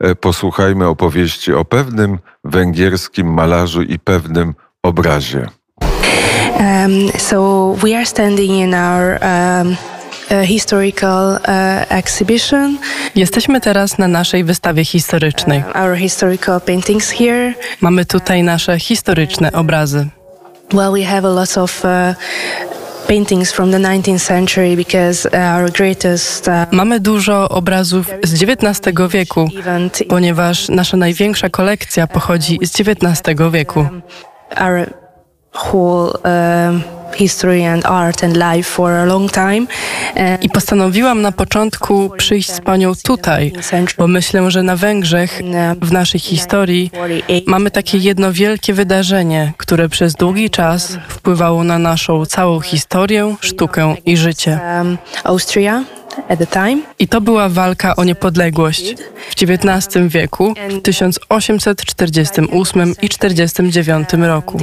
e, posłuchajmy opowieści o pewnym węgierskim malarzu i pewnym obrazie. Um, so we are standing in our um, uh, historical uh, exhibition. Jesteśmy teraz na naszej wystawie historycznej. Uh, our historical paintings here. Mamy tutaj nasze historyczne obrazy. Well, we have a lot of uh, paintings from the 19th century because our greatest uh, Mamy dużo obrazów z XIX wieku, ponieważ nasza największa kolekcja pochodzi z XIX wieku. our whole um, history and art and life for a long time. I postanowiłam na początku przyjść z panią tutaj, bo myślę, że na Węgrzech, w naszej historii, mamy takie jedno wielkie wydarzenie, które przez długi czas wpływało na naszą całą historię, sztukę i życie. um, Austria. I to była walka o niepodległość w XIX wieku, w 1848 i 49 roku.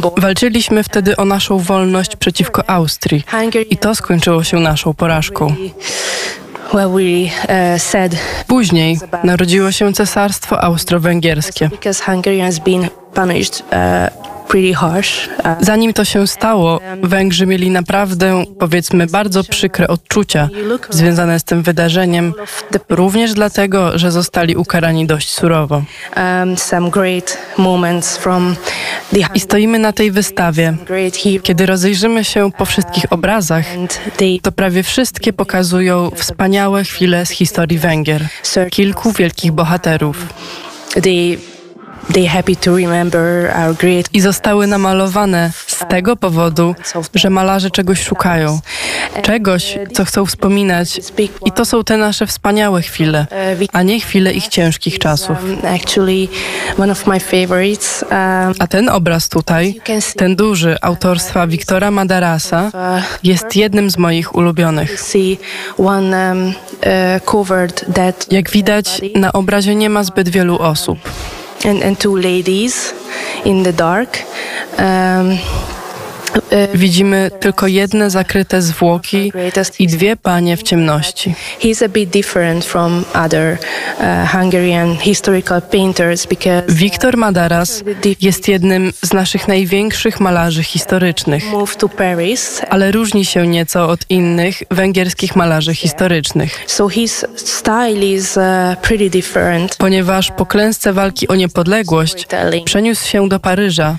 Born. Walczyliśmy wtedy o naszą wolność przeciwko Austrii i to skończyło się naszą porażką. Said Później narodziło się Cesarstwo Austro-Węgierskie. Zanim to się stało, Węgrzy mieli naprawdę, powiedzmy, bardzo przykre odczucia związane z tym wydarzeniem, również dlatego, że zostali ukarani dość surowo. um, I stoimy na tej wystawie. Kiedy rozejrzymy się po wszystkich obrazach, to prawie wszystkie pokazują wspaniałe chwile z historii Węgier. Kilku wielkich bohaterów. I zostały namalowane z tego powodu, że malarze czegoś szukają. Czegoś, co chcą wspominać. I to są te nasze wspaniałe chwile, a nie chwile ich ciężkich czasów. um. Um, A ten obraz tutaj, ten duży, autorstwa Wiktora Madarasa, jest jednym z moich ulubionych. um, uh, Jak widać, na obrazie nie ma zbyt wielu osób. And, and two ladies in the dark. Um, Widzimy tylko jedne zakryte zwłoki i dwie panie w ciemności. uh, Wiktor Madaras jest jednym z naszych największych malarzy historycznych, ale różni się nieco od innych węgierskich malarzy historycznych, uh, ponieważ po klęsce walki o niepodległość przeniósł się do Paryża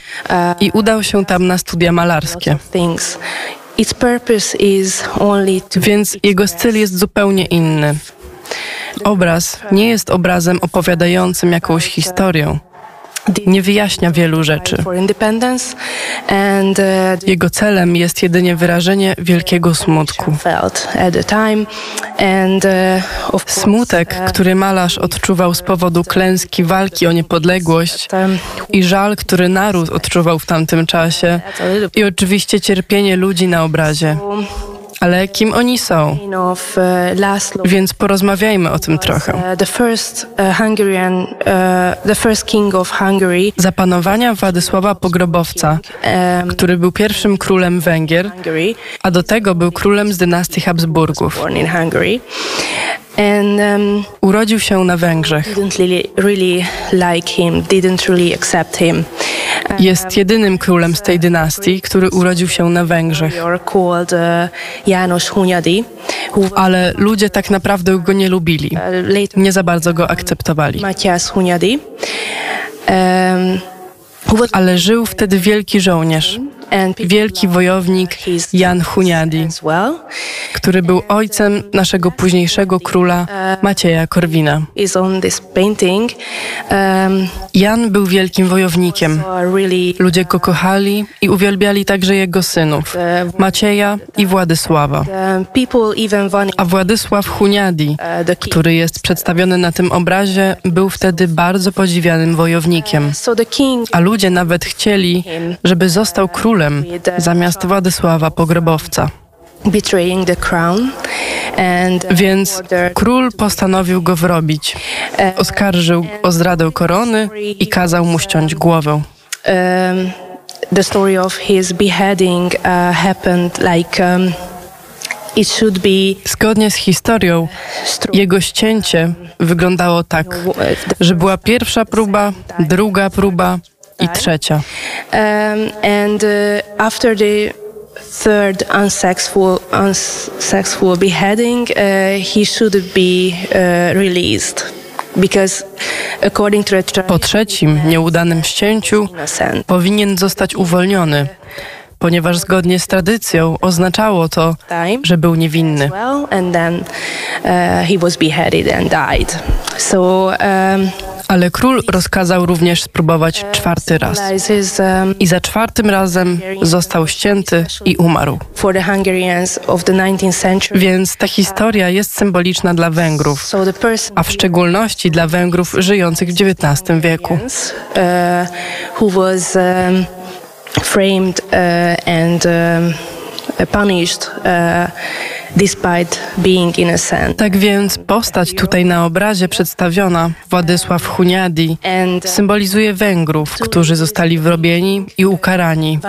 i udał się tam na studia malarskie. Więc jego styl jest zupełnie inny. Obraz nie jest obrazem opowiadającym jakąś historię. Nie wyjaśnia wielu rzeczy. uh, Jego celem jest jedynie wyrażenie wielkiego smutku. uh, Smutek, który malarz odczuwał z powodu klęski walki o niepodległość um, i żal, który naród odczuwał w tamtym czasie i oczywiście cierpienie ludzi na obrazie. Ale kim oni są? Więc porozmawiajmy o tym trochę. uh, uh, uh, Za panowania Władysława Pogrobowca, um, który był pierwszym królem Węgier, a do tego był królem z dynastii Habsburgów. And um, Urodził się na Węgrzech. didn't really really like him didn't really accept him Jest jedynym królem z tej dynastii, który urodził się na Węgrzech. uh, Ale ludzie tak naprawdę go nie lubili. uh, Nie za bardzo go akceptowali. Um, Ale żył wtedy wielki żołnierz, wielki wojownik Jan Huniadi, który był ojcem naszego późniejszego króla Macieja Korwina. um, Jan był wielkim wojownikiem. Ludzie go kochali i uwielbiali także jego synów, Macieja i Władysława. A Władysław Huniadi, uh, który jest przedstawiony na tym obrazie, był wtedy bardzo podziwianym wojownikiem. A ludzie nawet chcieli, żeby został królem zamiast Władysława and uh, Więc król postanowił go wrobić. Oskarżył o zdradę korony i kazał mu ściąć głowę. um, the story of his beheading uh, happened like um, Zgodnie z historią, jego ścięcie wyglądało tak, że była pierwsza próba, druga próba i trzecia. Um, and uh, after the third unsuccessful, unsuccessful beheading, uh, he should be uh, released because according to the Po trzecim, nieudanym ścięciu powinien zostać uwolniony, ponieważ zgodnie z tradycją oznaczało to, że był niewinny. and then uh, he was beheaded and died. So um, Ale król rozkazał również spróbować czwarty raz. um, I za czwartym razem został ścięty i umarł. for the Hungarians of the 19th century. Więc ta historia jest symboliczna dla Węgrów, a w szczególności dla Węgrów żyjących w XIX wieku. uh, um, framed uh, and um, punished uh, despite being innocent. Tak więc postać tutaj na obrazie przedstawiona, Władysław Huniadi, symbolizuje Węgrów, którzy zostali wrobieni i ukarani,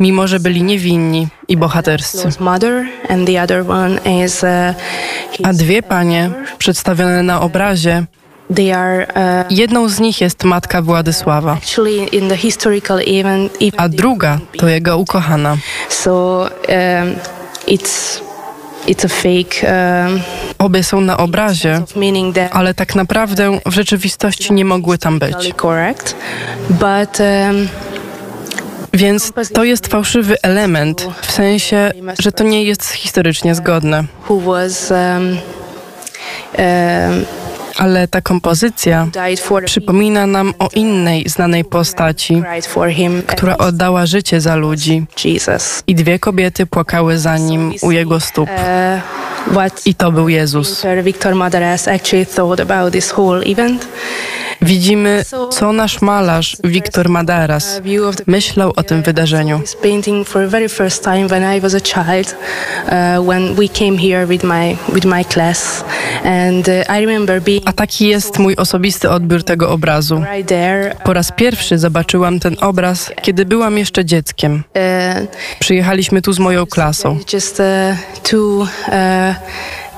mimo że byli niewinni i bohaterscy. uh, A dwie panie, przedstawione na obrazie, uh, jedną z nich jest matka Władysława, a druga to jego ukochana. So um, it's Obie są na obrazie, ale tak naprawdę w rzeczywistości nie mogły tam być. correct, but. Um, Więc to jest fałszywy element, w sensie, że to nie jest historycznie zgodne. Ale ta kompozycja przypomina nam o innej znanej postaci, która oddała życie za ludzi. I dwie kobiety płakały za nim u jego stóp. Uh, I to był Jezus. Victor Madaras actually thought about this whole event. Widzimy, co nasz malarz Wiktor Madaras myślał o tym wydarzeniu. a uh, uh, A taki jest mój osobisty odbiór tego obrazu. Po raz pierwszy zobaczyłam ten obraz, kiedy byłam jeszcze dzieckiem. Uh, Przyjechaliśmy tu z moją klasą.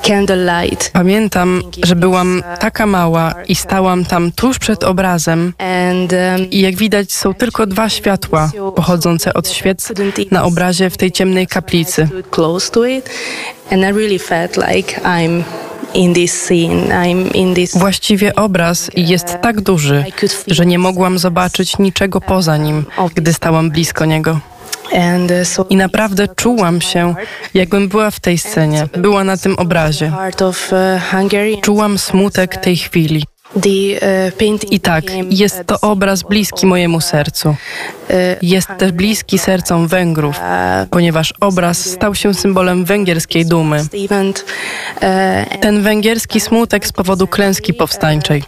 Candlelight Pamiętam, że byłam taka mała i stałam tam tuż przed obrazem um, i jak widać są tylko dwa światła pochodzące od świec na obrazie w tej ciemnej kaplicy. Właściwie obraz jest tak duży, że nie mogłam zobaczyć niczego poza nim, gdy stałam blisko niego. Uh, I naprawdę czułam się, jakbym była w tej scenie, była na tym obrazie. uh. Czułam smutek tej chwili. Painting I tak, jest to obraz bliski mojemu sercu. uh, Jest też bliski sercom Węgrów, ponieważ obraz stał się symbolem węgierskiej dumy. Ten węgierski smutek z powodu klęski powstańczej.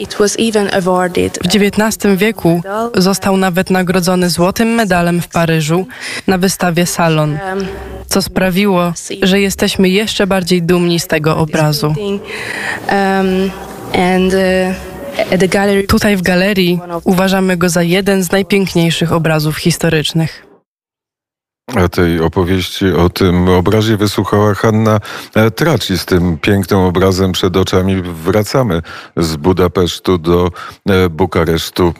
W XIX wieku został nawet nagrodzony złotym medalem w Paryżu na wystawie Salon, co sprawiło, że jesteśmy jeszcze bardziej dumni z tego obrazu. Um, and uh, Tutaj w galerii uważamy go za jeden z najpiękniejszych obrazów historycznych. A tej opowieści o tym obrazie wysłuchała Hanna e, Tracz i z tym pięknym obrazem przed oczami wracamy z Budapesztu do e, Bukaresztu.